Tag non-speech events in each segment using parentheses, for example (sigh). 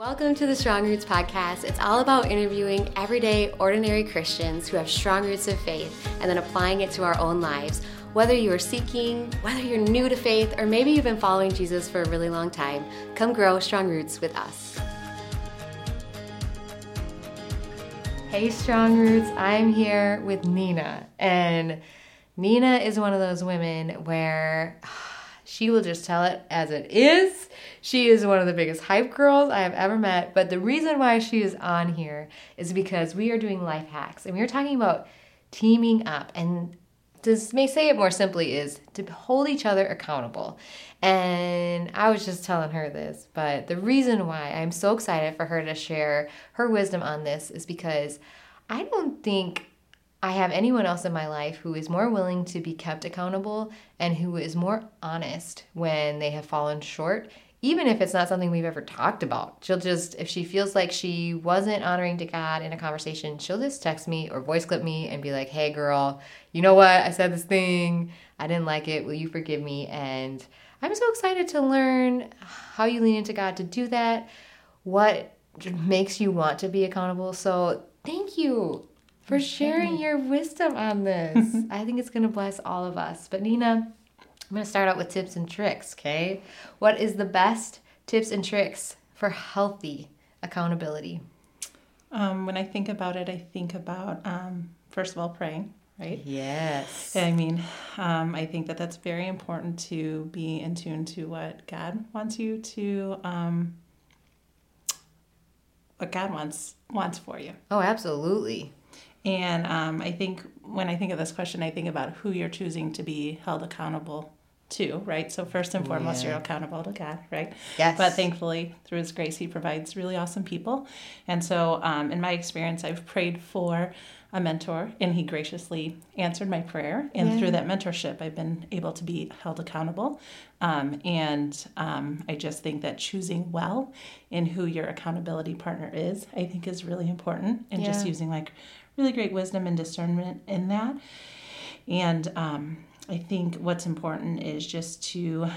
Welcome to the Strong Roots Podcast. It's all about interviewing everyday, ordinary Christians who have strong roots of faith and then applying it to our own lives. Whether you are seeking, whether you're new to faith, or maybe you've been following Jesus for a really long time, come grow strong roots with us. Hey, Strong Roots, I'm here with Nina. And Nina is one of those women where she will just tell it as it is. She is one of the biggest hype girls I have ever met. But the reason why she is on here is because we are doing life hacks and we are talking about teaming up. And to may say it more simply is to hold each other accountable. And I was just telling her this, but the reason why I'm so excited for her to share her wisdom on this is because I don't think I have anyone else in my life who is more willing to be kept accountable and who is more honest when they have fallen short, even if it's not something we've ever talked about. She'll just, if she feels like she wasn't honoring to God in a conversation, she'll just text me or voice clip me and be like, hey, girl, you know what? I said this thing. I didn't like it. Will you forgive me? And I'm so excited to learn how you lean into God to do that, what makes you want to be accountable. So, thank you for sharing your wisdom on this. (laughs) I think it's going to bless all of us. But Nina, I'm going to start out with tips and tricks, okay? What is the best tips and tricks for healthy accountability? Um, when I think about it, I think about, um, first of all, praying, right? Yes. I mean, um, I think that that's very important to be in tune to what God wants you to, um, what God wants wants for you. Oh, absolutely. And um, I think when I think of this question, I think about who you're choosing to be held accountable to, right? So first and foremost, yeah. you're accountable to God, right? Yes. But thankfully, through His grace, He provides really awesome people. And so, um, in my experience, I've prayed for a mentor, and He graciously answered my prayer. And yeah. through that mentorship, I've been able to be held accountable. Um, and um, I just think that choosing well in who your accountability partner is, I think, is really important. And yeah. just using like really great wisdom and discernment in that. And um, I think what's important is just to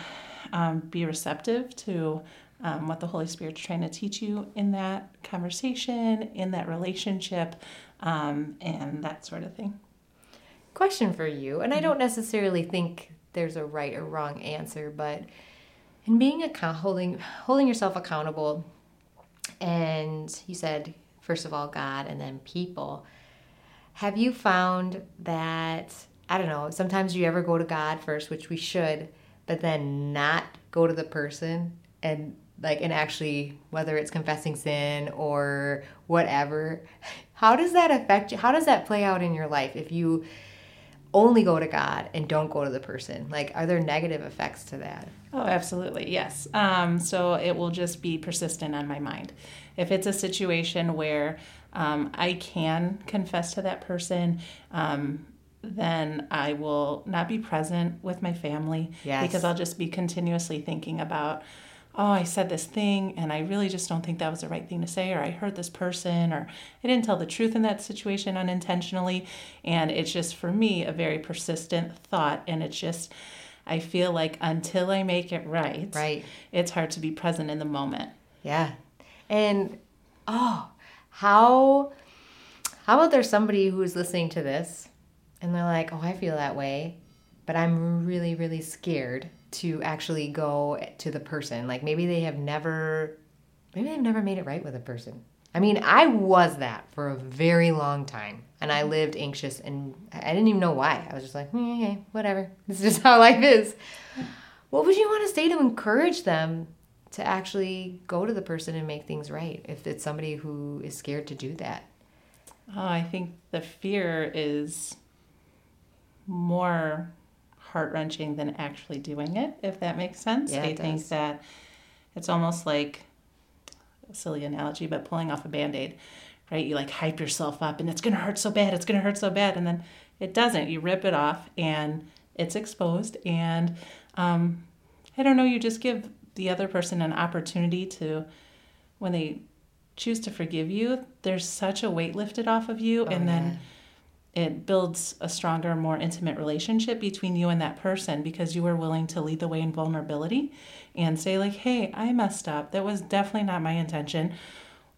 um, be receptive to um, what the Holy Spirit's trying to teach you in that conversation, in that relationship, um, and that sort of thing. Question for you, and I don't necessarily think there's a right or wrong answer, but in being account holding holding yourself accountable, and you said first of all God and then people. Have you found that, I don't know, sometimes you ever go to God first, which we should, but then not go to the person and like and actually whether it's confessing sin or whatever how does that affect you? How does that play out in your life if you only go to god and don't go to the person. Like are there negative effects to that? Oh absolutely yes. Um, so it will just be persistent on my mind. If it's a situation where um, I can confess to that person, um, then I will not be present with my family yes. because I'll just be continuously thinking about, oh, I said this thing and I really just don't think that was the right thing to say, or I hurt this person, or I didn't tell the truth in that situation unintentionally. And it's just for me a very persistent thought. And it's just, I feel like until I make it right, right, it's hard to be present in the moment. Yeah. And oh, how how about there's somebody who's listening to this and they're like, "Oh, I feel that way, but I'm really really scared to actually go to the person. Like maybe they have never maybe they've never made it right with a person. I mean, I was that for a very long time, and I lived anxious, and I didn't even know why. I was just like, mm, okay, whatever. (laughs) This is just how life is. What would you want to say to encourage them to actually go to the person and make things right if it's somebody who is scared to do that? Oh, I think the fear is more heart wrenching than actually doing it, if that makes sense. Yeah, I think that it's almost like a silly analogy, but pulling off a band aid, right? You like hype yourself up and it's going to hurt so bad, it's going to hurt so bad. And then it doesn't. You rip it off and it's exposed. And um, I don't know, you just give the other person an opportunity to, when they choose to forgive you, there's such a weight lifted off of you. Oh, and then it builds a stronger, more intimate relationship between you and that person because you are willing to lead the way in vulnerability and say, like, hey, I messed up. That was definitely not my intention.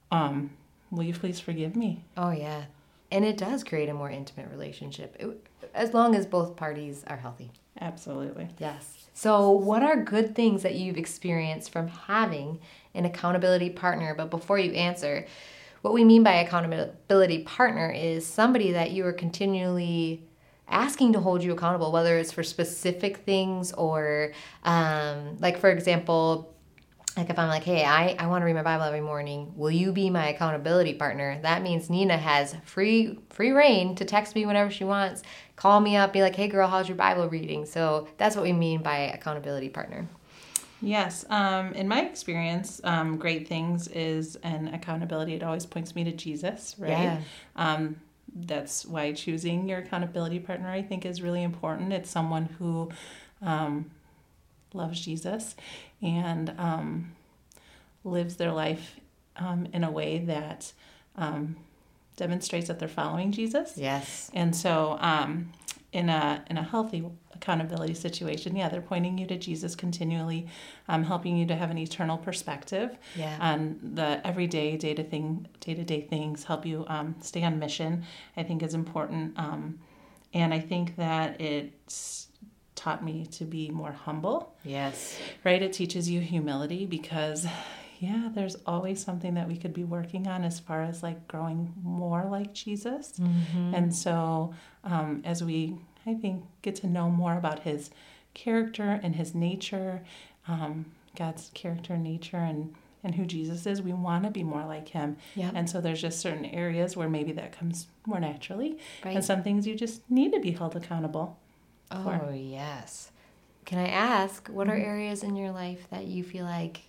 Um, will you please forgive me? Oh, yeah. And it does create a more intimate relationship it, as long as both parties are healthy. Absolutely. Yes. So, what are good things that you've experienced from having an accountability partner? But before you answer, what we mean by accountability partner is somebody that you are continually asking to hold you accountable, whether it's for specific things or, um, like, for example, like if I'm like, hey, I, I want to read my Bible every morning, will you be my accountability partner? That means Nina has free free reign to text me whenever she wants, call me up, be like, hey girl, how's your Bible reading? So that's what we mean by accountability partner. Yes. Um, in my experience, um, great things is an accountability. It always points me to Jesus, right? Yeah. Um, that's why choosing your accountability partner, I think, is really important. It's someone who um, loves Jesus and um, lives their life um, in a way that demonstrates that they're following Jesus. Yes. And so, in a in a healthy accountability situation, yeah, they're pointing you to Jesus continually, um, helping you to have an eternal perspective yeah. on the everyday, day to thing, day to day things. Help you um, stay on mission. I think is important, um, and I think that it's taught me to be more humble. Yes, right. It teaches you humility because yeah, there's always something that we could be working on as far as like growing more like Jesus. Mm-hmm. And so, um, as we I think, get to know more about his character and his nature, um, God's character and nature, and and who Jesus is. We want to be more like him. Yep. And so there's just certain areas where maybe that comes more naturally, right. and some things you just need to be held accountable. Oh for. yes. Can I ask what are mm-hmm. areas in your life that you feel like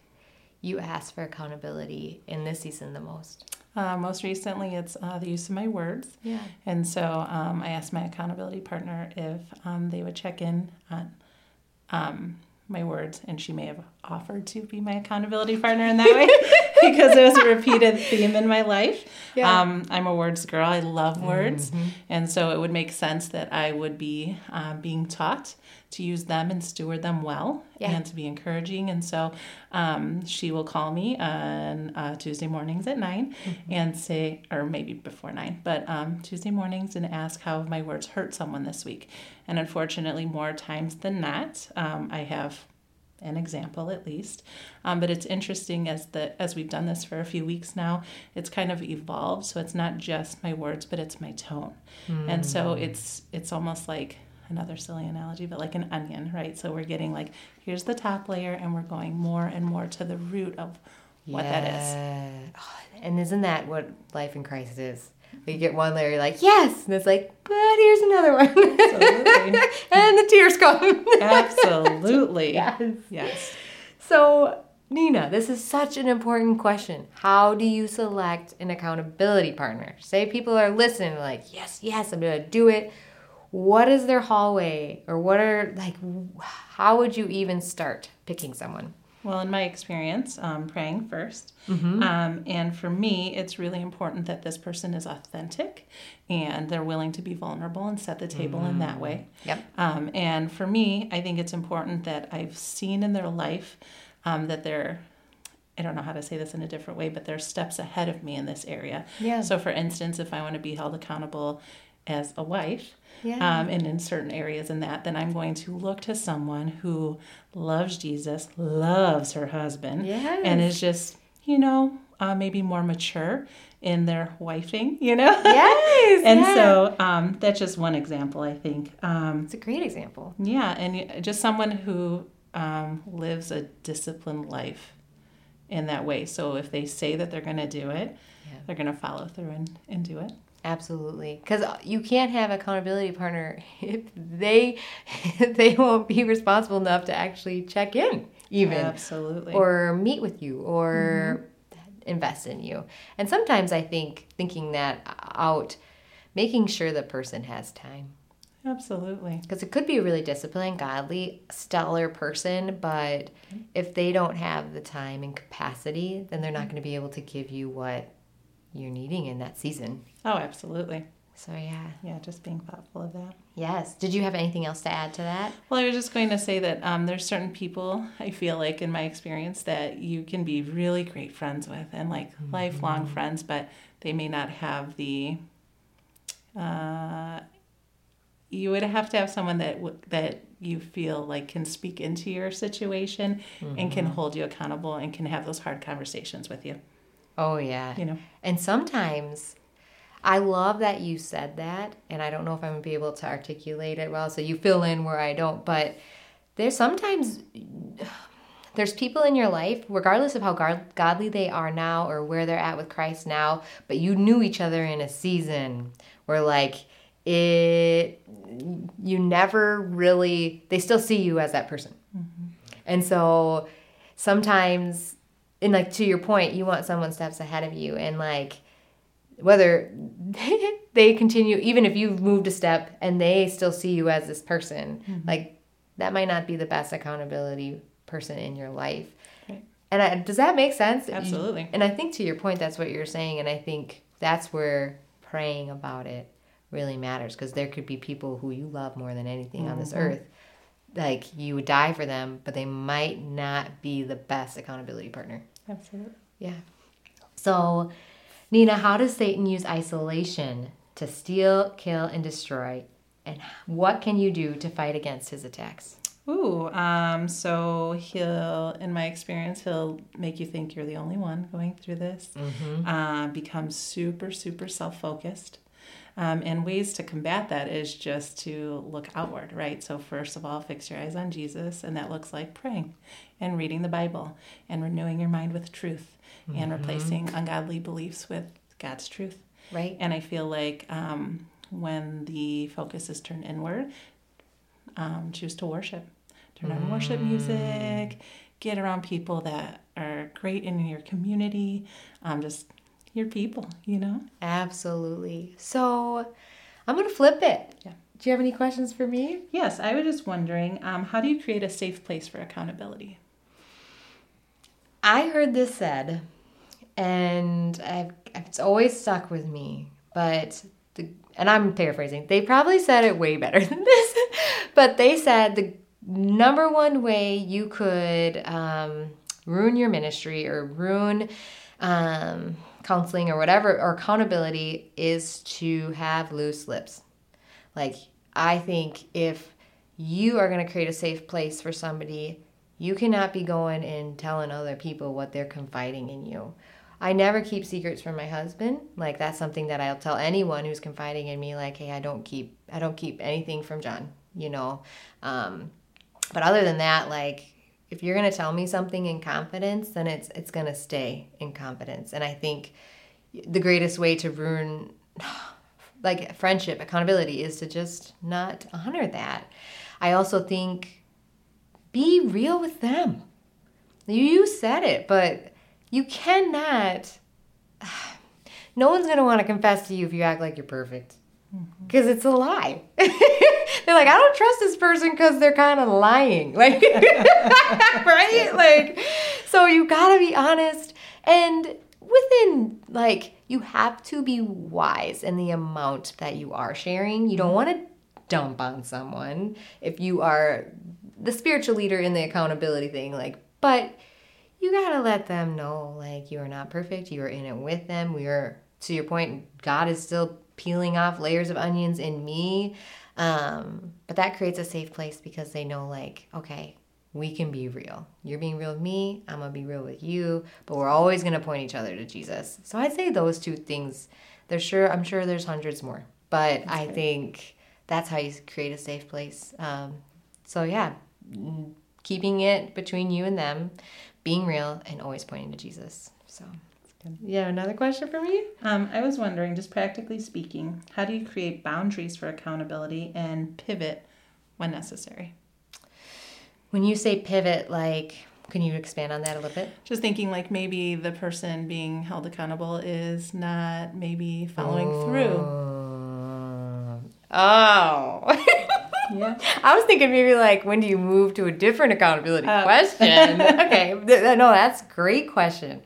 you ask for accountability in this season the most? Uh, most recently, it's uh, the use of my words. Yeah. And so um, I asked my accountability partner if um, they would check in on um, my words, and she may have offered to be my accountability partner in that way (laughs) (laughs) because it was a repeated theme in my life. Yeah. Um, I'm a words girl. I love words, mm-hmm. and so it would make sense that I would be uh, being taught to use them and steward them well yeah. and to be encouraging. And so um, she will call me on uh, Tuesday mornings at 9 mm-hmm. and say, or maybe before nine, but um, Tuesday mornings and ask how my words hurt someone this week. And unfortunately, more times than not, um, I have an example at least. Um, but it's interesting as the as we've done this for a few weeks now, it's kind of evolved. So it's not just my words, but it's my tone. Mm. And so hmm. it's it's almost like another silly analogy, but like an onion, right? So we're getting like, here's the top layer, and we're going more and more to the root of what yeah. that is. Oh, and isn't that what life in Christ is? You get one layer, you're like, yes, and it's like, but here's another one. Absolutely. (laughs) and the tears come. Absolutely. (laughs) yes. Yes. So, Nina, this is such an important question. How do you select an accountability partner? Say people are listening, like, yes, yes, I'm going to do it what is their hallway or what are like how would you even start picking someone well in my experience um, praying 1st mm-hmm. um, and for me it's really important that this person is authentic and they're willing to be vulnerable and set the table mm-hmm. in that way mm. yep um, and for me i think it's important that i've seen in their life um, that they're I don't know how to say this in a different way, but they're steps ahead of me in this area. Yeah. So, for instance, if I want to be held accountable as a wife, yeah. um, and in certain areas in that, then I'm going to look to someone who loves Jesus, loves her husband, yes. and is just, you know, uh, maybe more mature in their wifing, you know? Yes. (laughs) and yeah. so um, that's just one example, I think. Um, it's a great example. Yeah, and just someone who um, lives a disciplined life in that way. So if they say that they're going to do it, yeah. they're going to follow through and, and do it. Absolutely, because uh, you can't have accountability partner (laughs) if they (laughs) they won't be responsible enough to actually check in, even absolutely, or meet with you, or mm-hmm. invest in you. And sometimes I think thinking that out, making sure the person has time. Absolutely. Because it could be a really disciplined, godly, stellar person, but mm-hmm. if they don't have the time and capacity, then they're not mm-hmm. going to be able to give you what you're needing in that season. Oh, absolutely. So yeah. Yeah, just being thoughtful of that. Yes. Did you have anything else to add to that? Well, I was just going to say that um, there's certain people I feel like in my experience that you can be really great friends with and like mm-hmm. lifelong friends, but they may not have the. Uh, you would have to have someone that w- that you feel like can speak into your situation mm-hmm. and can mm-hmm. hold you accountable and can have those hard conversations with you. Oh yeah. You know. And sometimes I love that you said that, and I don't know if I'm gonna be able to articulate it well, so you fill in where I don't. But there's sometimes there's people in your life, regardless of how godly they are now or where they're at with Christ now, but you knew each other in a season where like it, you never really, they still see you as that person, mm-hmm. and so sometimes, and like to your point, you want someone steps ahead of you, and like whether (laughs) they continue even if you've moved a step and they still see you as this person mm-hmm. like that might not be the best accountability person in your life right. and I, does that make sense absolutely and i think to your point that's what you're saying and i think that's where praying about it really matters because there could be people who you love more than anything mm-hmm. on this mm-hmm. earth like you would die for them but they might not be the best accountability partner absolutely yeah so Nina, how does Satan use isolation to steal, kill, and destroy? And what can you do to fight against his attacks? Ooh, um, so he'll, in my experience, he'll make you think you're the only one going through this. Mm-hmm. Uh, become super, super self focused. Um, and ways to combat that is just to look outward, right? So, first of all, fix your eyes on Jesus, and that looks like praying and reading the Bible and renewing your mind with truth mm-hmm. and replacing ungodly beliefs with God's truth. Right. And I feel like um, when the focus is turned inward, um, choose to worship. Turn on mm. worship music, get around people that are great in your community, um, just your people, you know? Absolutely. So I'm going to flip it. Yeah. Do you have any questions for me? Yes, I was just wondering um, how do you create a safe place for accountability? I heard this said, and I've, it's always stuck with me. But the, and I'm paraphrasing. They probably said it way better (laughs) than this, but they said the number one way you could um, ruin your ministry or ruin um, counseling or whatever or accountability is to have loose lips. Like I think if you are going to create a safe place for somebody you cannot be going and telling other people what they're confiding in you. I never keep secrets from my husband. Like that's something that I'll tell anyone who's confiding in me like, "Hey, I don't keep I don't keep anything from John," you know. Um, but other than that, like if you're going to tell me something in confidence, then it's it's going to stay in confidence. And I think the greatest way to ruin (sighs) like friendship, accountability is to just not honor that. I also think be real with them. You said it, but you cannot. (sighs) No one's going to want to confess to you if you act like you're perfect because mm-hmm. it's a lie. (laughs) they're like, I don't trust this person because they're kind of lying. (laughs) Like, right? Like, so you got to be honest. And within, like, you have to be wise in the amount that you are sharing. You don't mm-hmm. want to dump on someone if you are the spiritual leader in the accountability thing like but you gotta let them know like you are not perfect you are in it with them we are to your point god is still peeling off layers of onions in me um, but that creates a safe place because they know like okay we can be real. You're being real with me i'm gonna be real with you but we're always gonna point each other to jesus. So i'd say those two things there's sure i'm sure there's hundreds more but that's i think that's how you create a safe place. Um, so yeah keeping it between you and them, being real, and always pointing to Jesus. So, yeah, another question for me? Um, I was wondering, just practically speaking, how do you create boundaries for accountability and pivot when necessary? When you say pivot, like, can you expand on that a little bit? Just thinking like maybe the person being held accountable is not maybe following oh. through. Oh. (laughs) Yeah. I was thinking maybe like when do you move to a different accountability uh, question? (laughs) okay. No, that's great question.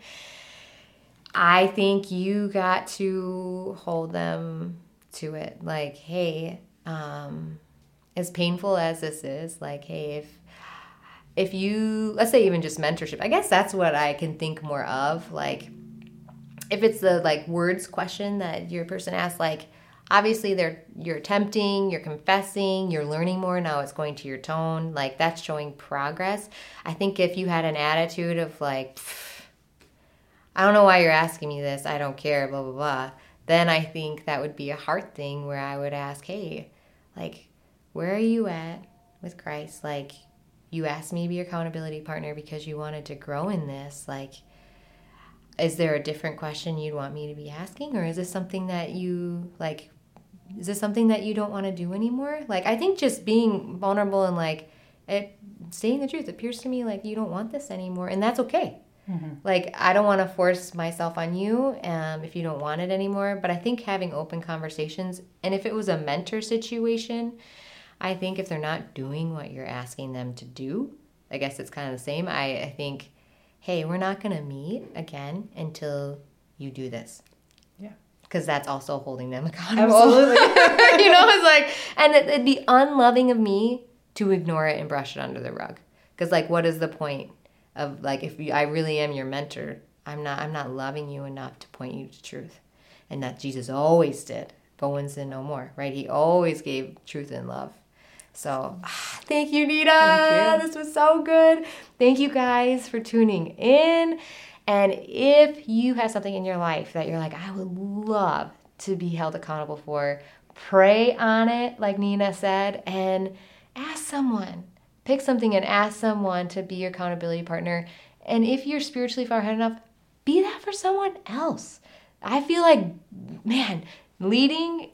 I think you got to hold them to it. Like, hey, um, as painful as this is, like, hey, if if you let's say even just mentorship, I guess that's what I can think more of. Like, if it's the like words question that your person asks, like obviously they're you're attempting you're confessing you're learning more now it's going to your tone like that's showing progress i think if you had an attitude of like i don't know why you're asking me this i don't care blah blah blah then i think that would be a heart thing where i would ask hey like where are you at with christ like you asked me to be your accountability partner because you wanted to grow in this like is there a different question you'd want me to be asking or is this something that you like is this something that you don't want to do anymore? Like, I think just being vulnerable and like it, saying the truth appears to me like you don't want this anymore, and that's okay. Mm-hmm. Like, I don't want to force myself on you um, if you don't want it anymore. But I think having open conversations, and if it was a mentor situation, I think if they're not doing what you're asking them to do, I guess it's kind of the same. I, I think, hey, we're not going to meet again until you do this Yeah. because that's also holding them (laughs) accountable. Absolutely. (laughs) you know, it's like, and it, would be unloving of me to ignore it and brush it under the rug. Because like, what is the point of like, if you, I really am your mentor, I'm not, I'm not loving you enough to point you to truth, and that Jesus always did. But one sin no more, right? He always gave truth and love. So, ah, (sighs) thank you, Nina. Thank you. This was so good. Thank you guys for tuning in. And if you have something in your life that you're like, I would love to be held accountable for, pray on it, like Nina said, and ask someone. Pick something and ask someone to be your accountability partner. And if you're spiritually far ahead enough, be that for someone else. I feel like, man, leading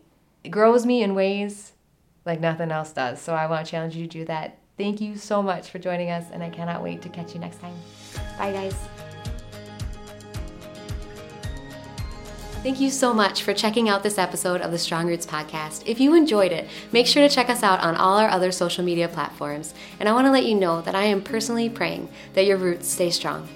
grows me in ways like nothing else does. So I want to challenge you to do that. Thank you so much for joining us, and I cannot wait to catch you next time. Bye, guys. Thank you so much for checking out this episode of the Strong Roots podcast. If you enjoyed it, make sure to check us out on all our other social media platforms. And I want to let you know that I am personally praying that your roots stay strong.